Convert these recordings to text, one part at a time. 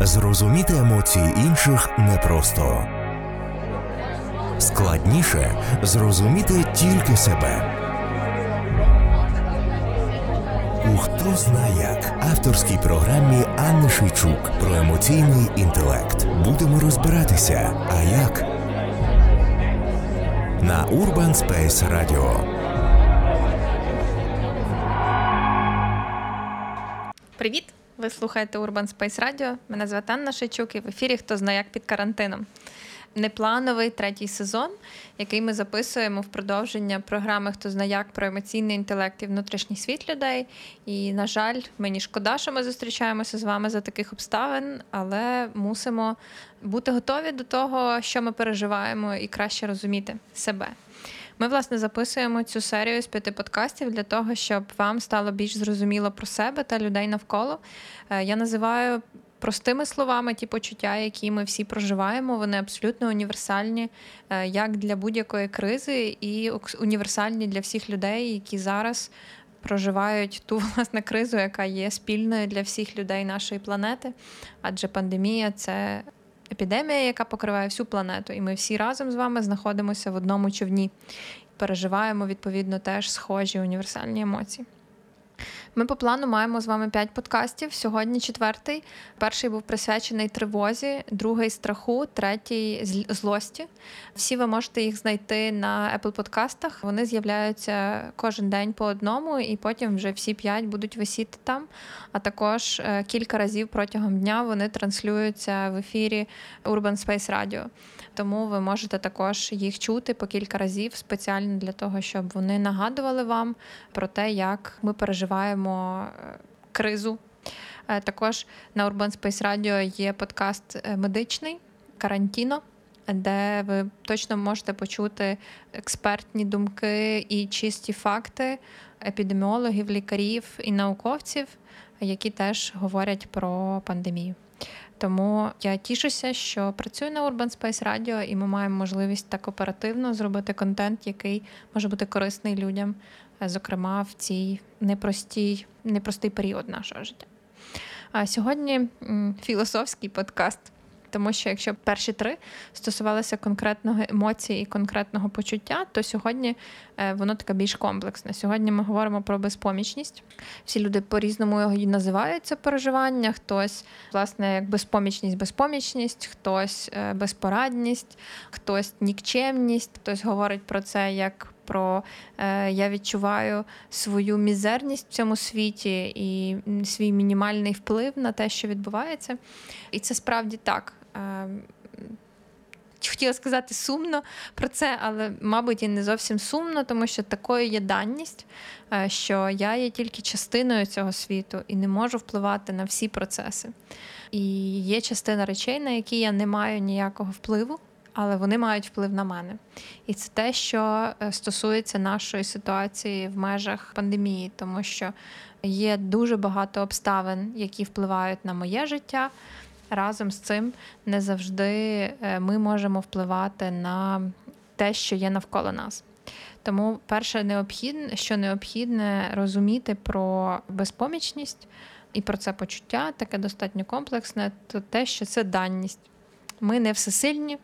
Зрозуміти емоції інших непросто. Складніше зрозуміти тільки себе. У хто зна як авторській програмі Анни Шийчук про емоційний інтелект. Будемо розбиратися. А як? На Urban Space Radio. Ви слухаєте Urban Space Radio. Мене звати Анна Шичук і в ефірі Хто знає як під карантином. Неплановий третій сезон, який ми записуємо в продовження програми Хто знає як про емоційний інтелект і внутрішній світ людей. І, на жаль, мені шкода, що ми зустрічаємося з вами за таких обставин, але мусимо бути готові до того, що ми переживаємо, і краще розуміти себе. Ми, власне, записуємо цю серію з п'яти подкастів для того, щоб вам стало більш зрозуміло про себе та людей навколо. Е, я називаю. Простими словами, ті почуття, які ми всі проживаємо, вони абсолютно універсальні е, як для будь-якої кризи, і універсальні для всіх людей, які зараз проживають ту власне кризу, яка є спільною для всіх людей нашої планети. Адже пандемія це епідемія, яка покриває всю планету, і ми всі разом з вами знаходимося в одному човні. Переживаємо відповідно теж схожі універсальні емоції. Ми по плану маємо з вами п'ять подкастів. Сьогодні четвертий. Перший був присвячений тривозі, другий страху, третій злості. Всі ви можете їх знайти на Apple подкастах. Вони з'являються кожен день по одному, і потім вже всі п'ять будуть висіти там. А також е, кілька разів протягом дня вони транслюються в ефірі Urban Space Radio тому ви можете також їх чути по кілька разів спеціально для того, щоб вони нагадували вам про те, як ми переживаємо е, кризу. Е, також на Urban Space Radio є подкаст е, медичний карантіно. Де ви точно можете почути експертні думки і чисті факти епідеміологів, лікарів і науковців, які теж говорять про пандемію. Тому я тішуся, що працюю на Urban Space Radio, і ми маємо можливість так оперативно зробити контент, який може бути корисний людям, зокрема в цій непростій, непростий період нашого життя. А сьогодні філософський подкаст тому що якщо перші три стосувалися конкретного емоції і конкретного почуття, то сьогодні е, воно таке більш комплексне. Сьогодні ми говоримо про безпомічність. Всі люди по-різному її називають це переживання. Хтось, власне, як безпомічність, безпомічність, хтось е, безпорадність, хтось нікчемність, хтось говорить про це як. Про е, я відчуваю свою мізерність в цьому світі і свій мінімальний вплив на те, що відбувається. І це справді так. Ем, хотіла сказати сумно про це, але, мабуть, і не зовсім сумно, тому що такою є даність, е, що я є тільки частиною цього світу і не можу впливати на всі процеси. І є частина речей, на які я не маю ніякого впливу, але вони мають вплив на мене. І це те, що е, стосується нашої ситуації в межах пандемії, тому що є дуже багато обставин, які впливають на моє життя разом з цим не завжди е, ми можемо впливати на те, що є навколо нас. Тому, перше, необхідне, що необхідне розуміти про безпомічність і про це почуття, таке достатньо комплексне, то те, що це даність. Ми не всесильні.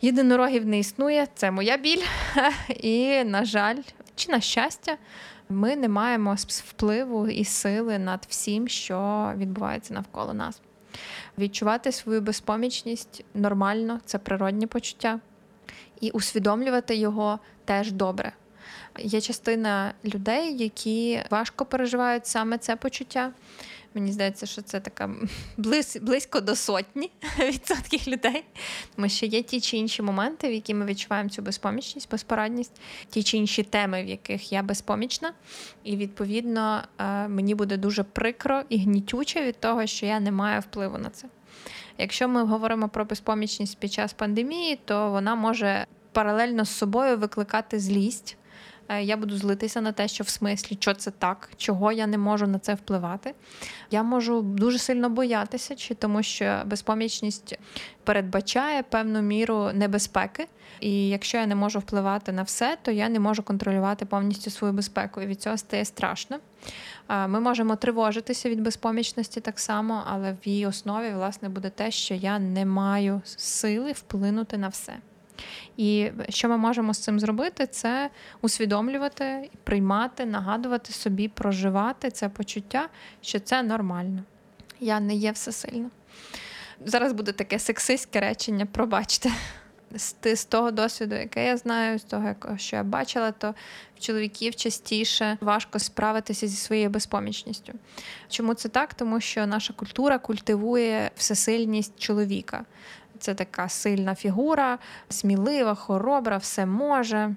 Єдинорогів не існує, це моя біль. І, на жаль, чи на щастя, ми не маємо впливу і сили над всім, що відбувається навколо нас. Відчувати свою безпомічність нормально, це природні почуття, і усвідомлювати його теж добре. Є частина людей, які важко переживають саме це почуття. Мені здається, що це така близь, близько до сотні відсотків людей. Тому що є ті чи інші моменти, в які ми відчуваємо цю безпомічність, безпорадність, ті чи інші теми, в яких я безпомічна. І відповідно е, мені буде дуже прикро і гнітюче від того, що я не маю впливу на це. Якщо ми говоримо про безпомічність під час пандемії, то вона може паралельно з собою викликати злість. Е, я буду злитися на те, що в смислі, що це так, чого я не можу на це впливати. Я можу дуже сильно боятися, чи тому що безпомічність передбачає певну міру небезпеки. І якщо я не можу впливати на все, то я не можу контролювати повністю свою безпеку. І від цього стає страшно. Ми можемо тривожитися від безпомічності так само, але в її основі власне буде те, що я не маю сили вплинути на все. І що ми можемо з цим зробити, це усвідомлювати, приймати, нагадувати собі, проживати це почуття, що це нормально. Я не є всесильна. Зараз буде таке сексистське речення, пробачте. З, з того досвіду, яке я знаю, з того, що я бачила, то в чоловіків частіше важко справитися зі своєю безпомічністю. Чому це так? Тому що наша культура культивує всесильність чоловіка. Це така сильна фігура, смілива, хоробра, все може.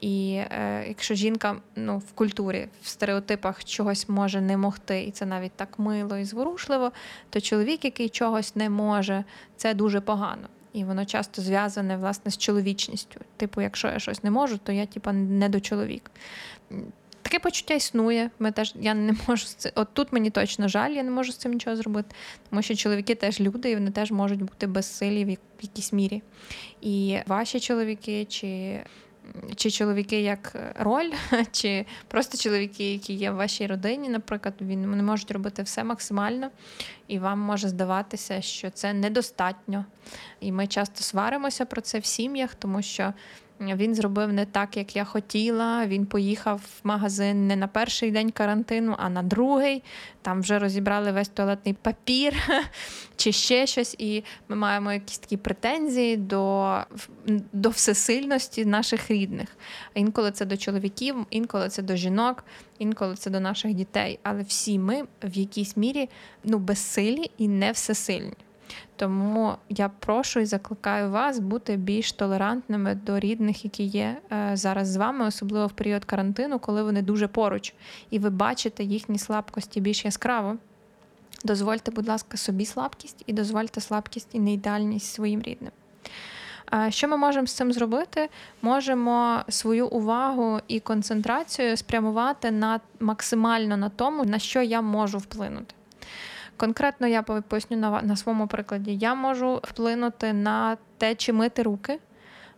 І е, якщо жінка ну, в культурі, в стереотипах чогось може не могти, і це навіть так мило і зворушливо, то чоловік, який чогось не може, це дуже погано. І воно часто зв'язане власне з чоловічністю. Типу, якщо я щось не можу, то я типа не до чоловік. Таке почуття існує. Ми теж я не можу з цим. От тут мені точно жаль, я не можу з цим нічого зробити. Тому що чоловіки теж люди, і вони теж можуть бути безсилі в якійсь мірі. І ваші чоловіки, чи чи чоловіки як роль, чи просто чоловіки, які є в вашій родині, наприклад, він вони можуть робити все максимально, і вам може здаватися, що це недостатньо. І ми часто сваримося про це в сім'ях, тому що він зробив не так, як я хотіла. Він поїхав в магазин не на перший день карантину, а на другий. Там вже розібрали весь туалетний папір чи ще щось. І ми маємо якісь такі претензії до до всесильності наших рідних. Інколи це до чоловіків, інколи це до жінок, інколи це до наших дітей. Але всі ми в якійсь мірі ну, безсилі і не всесильні. Тому я прошу і закликаю вас бути більш толерантними до рідних, які є е, зараз з вами, особливо в період карантину, коли вони дуже поруч, і ви бачите їхні слабкості більш яскраво. Дозвольте, будь ласка, собі слабкість і дозвольте слабкість і неідеальність своїм рідним. Що ми можемо з цим зробити? Можемо свою увагу і концентрацію спрямувати на максимально на тому, на що я можу вплинути. Конкретно я поясню на, на своєму прикладі. Я можу вплинути на те, чи мити руки,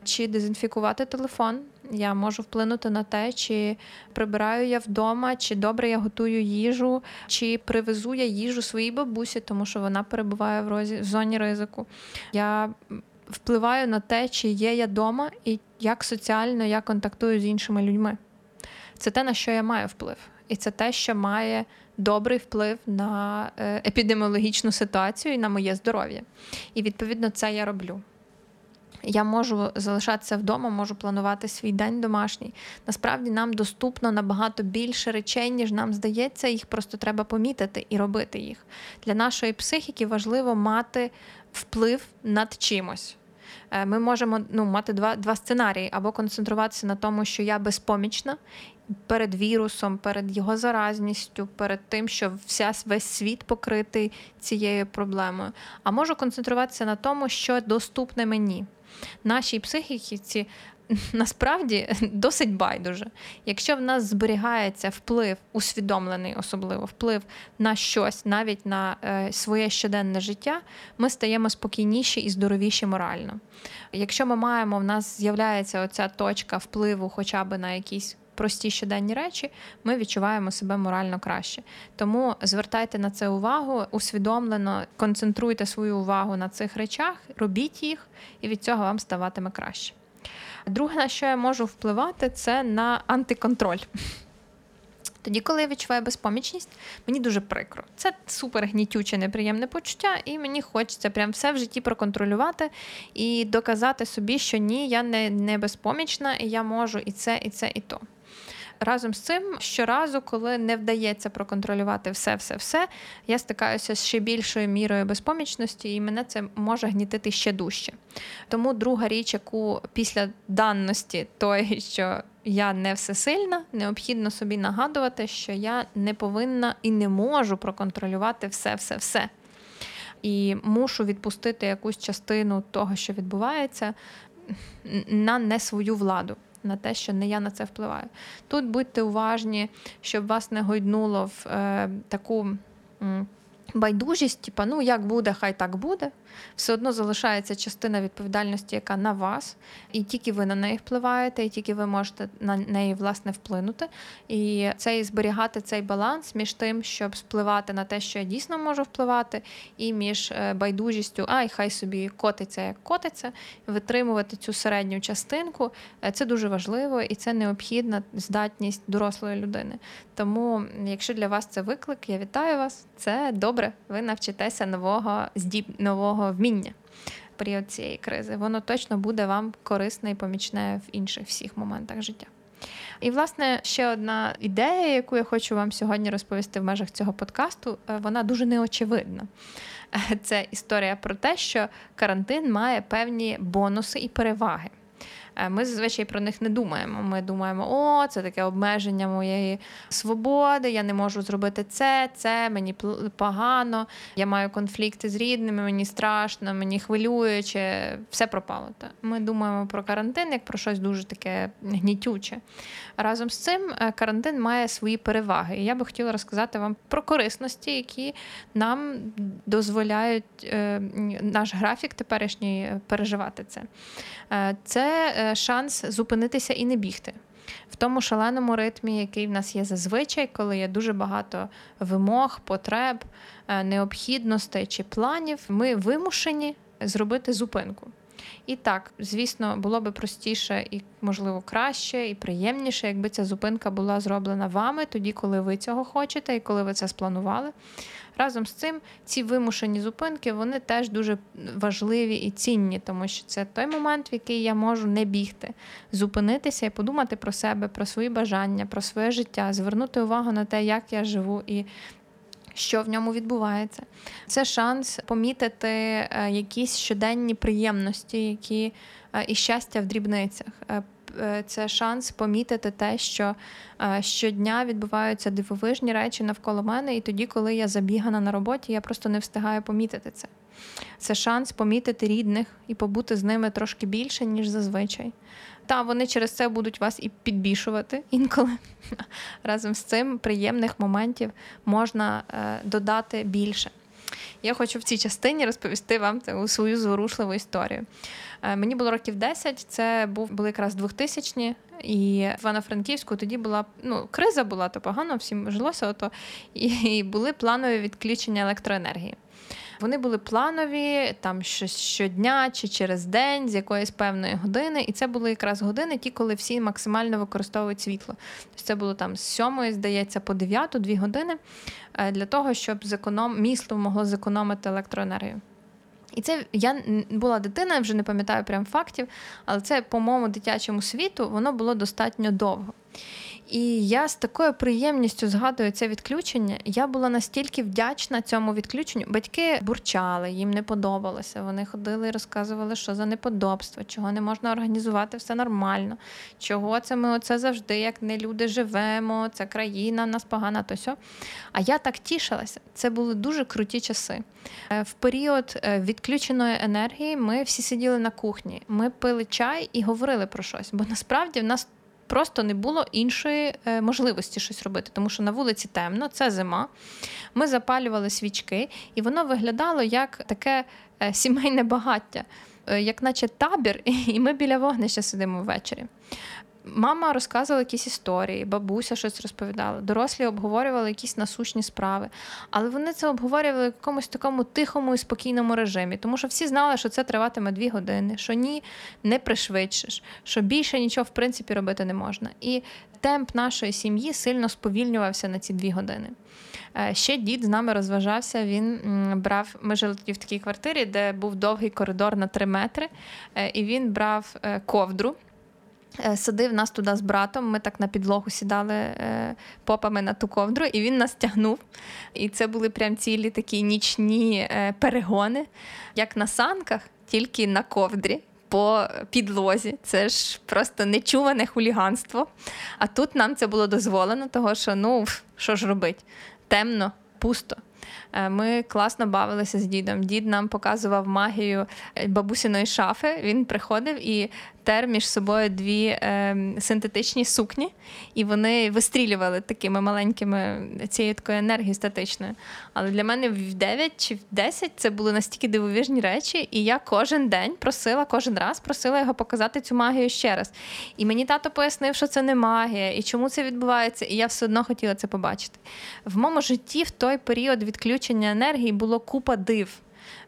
чи дезінфікувати телефон. Я можу вплинути на те, чи прибираю я вдома, чи добре я готую їжу, чи привезу я їжу своїй бабусі, тому що вона перебуває в розі в зоні ризику. Я впливаю на те, чи є я вдома, і як соціально я контактую з іншими людьми. Це те, на що я маю вплив. І це те, що має добрий вплив на е, епідеміологічну ситуацію і на моє здоров'я. І відповідно це я роблю. Я можу залишатися вдома, можу планувати свій день домашній. Насправді нам доступно набагато більше речей, ніж нам здається, їх просто треба помітити і робити їх. Для нашої психіки важливо мати вплив над чимось. Е, ми можемо ну, мати два два сценарії: або концентруватися на тому, що я безпомічна перед вірусом, перед його заразністю, перед тим, що вся весь світ покритий цією проблемою. А можу концентруватися на тому, що доступне мені. Нашій психіці насправді досить байдуже. Якщо в нас зберігається вплив, усвідомлений, особливо вплив на щось, навіть на е, своє щоденне життя, ми стаємо спокійніші і здоровіші морально. Якщо ми маємо, в нас з'являється оця точка впливу, хоча б на якісь. Прості щоденні речі, ми відчуваємо себе морально краще. Тому звертайте на це увагу, усвідомлено концентруйте свою увагу на цих речах, робіть їх, і від цього вам ставатиме краще. Друге, на що я можу впливати, це на антиконтроль. Тоді, коли я відчуваю безпомічність, мені дуже прикро. Це супер гнітюче, неприємне почуття, і мені хочеться прям все в житті проконтролювати і доказати собі, що ні, я не, не безпомічна, і я можу і це, і це, і то. Разом з цим, щоразу, коли не вдається проконтролювати все-все-все, я стикаюся з ще більшою мірою безпомічності, і мене це може гнітити ще дужче. Тому друга річ, яку після даності тої, що я не всесильна, необхідно собі нагадувати, що я не повинна і не можу проконтролювати все-все-все. І мушу відпустити якусь частину того, що відбувається, на не свою владу на те, що не я на це впливаю. Тут будьте уважні, щоб вас не гойднуло в е, таку. М- Байдужість, типа, ну як буде, хай так буде. Все одно залишається частина відповідальності, яка на вас, і тільки ви на неї впливаєте, і тільки ви можете на неї власне вплинути. І це і зберігати цей баланс між тим, щоб впливати на те, що я дійсно можу впливати, і між е, байдужістю, ай, хай собі котиться, як котиться, витримувати цю середню частинку. Е, це дуже важливо і це необхідна здатність дорослої людини. Тому, якщо для вас це виклик, я вітаю вас. Це добре. Ви навчитеся нового здіб нового вміння в період цієї кризи. Воно точно буде вам корисне і помічне в інших всіх моментах життя. І, власне, ще одна ідея, яку я хочу вам сьогодні розповісти в межах цього подкасту, е, вона дуже неочевидна. Це історія про те, що карантин має певні бонуси і переваги. Е, ми зазвичай про них не думаємо. Ми думаємо, о, це таке обмеження моєї свободи, я не можу зробити це, це мені погано, я маю конфлікти з рідними, мені страшно, мені хвилююче, все пропало. Ми думаємо про карантин як про щось дуже таке гнітюче. Разом з цим е, карантин має свої переваги. І я би хотіла розказати вам про корисності, які нам дозволяють е, наш графік теперішній переживати це. Це шанс зупинитися і не бігти. В тому шаленому ритмі, який в нас є зазвичай, коли є дуже багато вимог, потреб, е, необхідностей чи планів, ми вимушені зробити зупинку. І так, звісно, було би простіше і, можливо, краще і приємніше, якби ця зупинка була зроблена вами тоді, коли ви цього хочете і коли ви це спланували. Разом з цим ці вимушені зупинки вони теж дуже важливі і цінні, тому що це той момент, в який я можу не бігти, зупинитися і подумати про себе, про свої бажання, про своє життя, звернути увагу на те, як я живу і. Що в ньому відбувається, це шанс помітити е, якісь щоденні приємності, які е, і щастя в дрібницях, е, це шанс помітити те, що щодня відбуваються дивовижні речі навколо мене, і тоді, коли я забігана на роботі, я просто не встигаю помітити це. Це шанс помітити рідних і побути з ними трошки більше, ніж зазвичай. Та вони через це будуть вас і підбішувати інколи. Разом з цим приємних моментів можна е, додати більше. Я хочу в цій частині розповісти вам свою зворушливу історію. Е, мені було років 10, це був були якраз 2000-ні, і в Івано-Франківську тоді була ну, криза була, то погано, всім жилося, ото, і були планові відключення електроенергії. Вони були планові там щодня чи через день з якоїсь певної години, і це були якраз години, ті, коли всі максимально використовують світло. Тобто це було там з сьомої, здається, по дев'яту, дві години е, для того, щоб зеконом... місто могло зекономити електроенергію. І це я була дитина, я вже не пам'ятаю прям фактів, але це по моєму дитячому світу воно було достатньо довго. І я з такою приємністю згадую це відключення. Я була настільки вдячна цьому відключенню. Батьки бурчали, їм не подобалося. Вони ходили і розказували, що за неподобство, чого не можна організувати все нормально, чого це ми оце завжди, як не люди живемо, це країна в нас погана, то сьо. А я так тішилася. Це були дуже круті часи. Е, в період е, відключеної енергії ми всі сиділи на кухні, ми пили чай і говорили про щось, бо насправді в нас просто не було іншої е, можливості щось робити, тому що на вулиці темно, це зима. Ми запалювали свічки, і воно виглядало як таке е, сімейне багаття, е, як наче табір, і ми біля вогнища сидимо ввечері. Мама розказувала якісь історії, бабуся щось розповідала, дорослі обговорювали якісь насущні справи. Але вони це обговорювали в якомусь такому тихому і спокійному режимі, тому що всі знали, що це триватиме дві години, що ні, не пришвидшиш, що більше нічого в принципі робити не можна. І темп нашої сім'ї сильно сповільнювався на ці дві години. Е, ще дід з нами розважався. Він брав. Ми жили тоді в такій квартирі, де був довгий коридор на три метри, е, і він брав е, ковдру. Е, садив нас туди з братом, ми так на підлогу сідали е, попами на ту ковдру, і він нас тягнув. І це були прям цілі такі нічні е, перегони, як на санках, тільки на ковдрі. По підлозі, це ж просто нечуване хуліганство. А тут нам це було дозволено, того що ну що ж робить? Темно, пусто. Ми класно бавилися з дідом. Дід нам показував магію бабусіної шафи. Він приходив і тер між собою дві е, синтетичні сукні, і вони вистрілювали такими маленькими цією такою енергією статичною. Але для мене в 9 чи в 10 це були настільки дивовижні речі, і я кожен день просила, кожен раз просила його показати цю магію ще раз. І мені тато пояснив, що це не магія, і чому це відбувається, і я все одно хотіла це побачити. В моєму житті в той період відключення енергії було купа див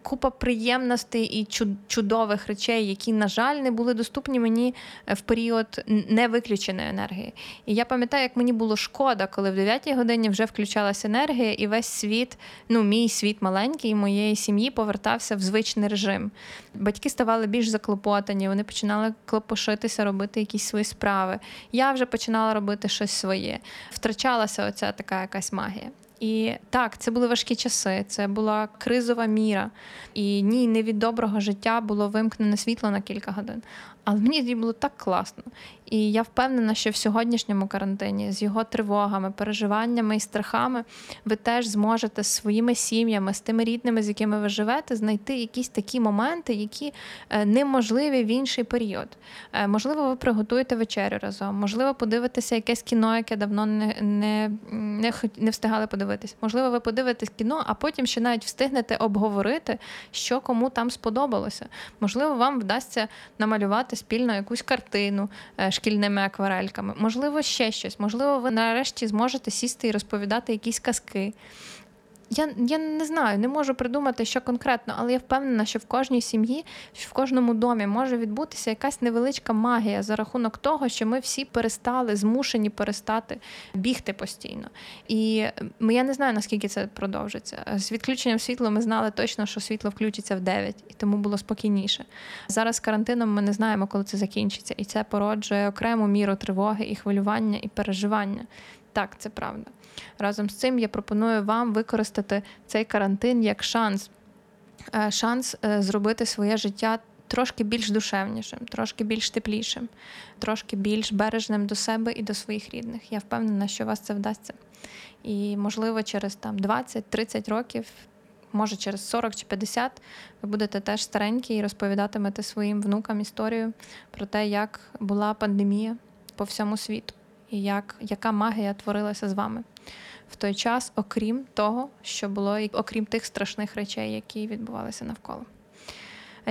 купа приємностей і чудових речей, які, на жаль, не були доступні мені е, в період невиключеної енергії. І я пам'ятаю, як мені було шкода, коли в 9 годині вже включалася енергія, і весь світ, ну мій світ маленький, моєї сім'ї повертався в звичний режим. Батьки ставали більш заклопотані, вони починали клопошитися, робити якісь свої справи. Я вже починала робити щось своє. Втрачалася оця така якась магія. І так, це були важкі часи, це була кризова міра. І ні, не від доброго життя було вимкнене світло на кілька годин. Але мені тоді було так класно. І я впевнена, що в сьогоднішньому карантині з його тривогами, переживаннями і страхами ви теж зможете з своїми сім'ями, з тими рідними, з якими ви живете, знайти якісь такі моменти, які е, неможливі в інший період. Е, можливо, ви приготуєте вечерю разом, можливо, подивитеся якесь кіно, яке давно не не, не, не встигали подивитись. Можливо, ви подивитесь кіно, а потім ще навіть встигнете обговорити, що кому там сподобалося. Можливо, вам вдасться намалювати спільно якусь картину. Е, шкільними акварельками, можливо, ще щось. Можливо, ви нарешті зможете сісти і розповідати якісь казки. Я я не знаю, не можу придумати, що конкретно, але я впевнена, що в кожній сім'ї, що в кожному домі може відбутися якась невеличка магія за рахунок того, що ми всі перестали, змушені перестати бігти постійно. І я не знаю, наскільки це продовжиться. З відключенням світла ми знали точно, що світло включиться в 9, і тому було спокійніше. Зараз з карантином ми не знаємо, коли це закінчиться, і це породжує окрему міру тривоги і хвилювання і переживання. Так, це правда. Разом з цим я пропоную вам використати цей карантин як шанс, е, шанс е, зробити своє життя. Трошки більш душевнішим, трошки більш теплішим, трошки більш бережним до себе і до своїх рідних. Я впевнена, що вас це вдасться. І, можливо, через там 20-30 років, може через 40 чи 50, ви будете теж старенькі і розповідатимете своїм внукам історію про те, як була пандемія по всьому світу і як, яка магія творилася з вами в той час, окрім того, що було, окрім тих страшних речей, які відбувалися навколо.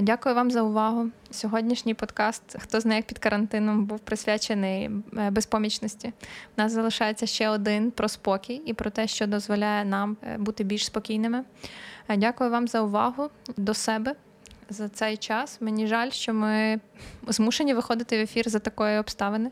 Дякую вам за увагу. Сьогоднішній подкаст, хто знає, як під карантином, був присвячений е, безпомічності. У нас залишається ще один про спокій і про те, що дозволяє нам е, бути більш спокійними. Дякую вам за увагу до себе за цей час. Мені жаль, що ми змушені виходити в ефір за такої обставини.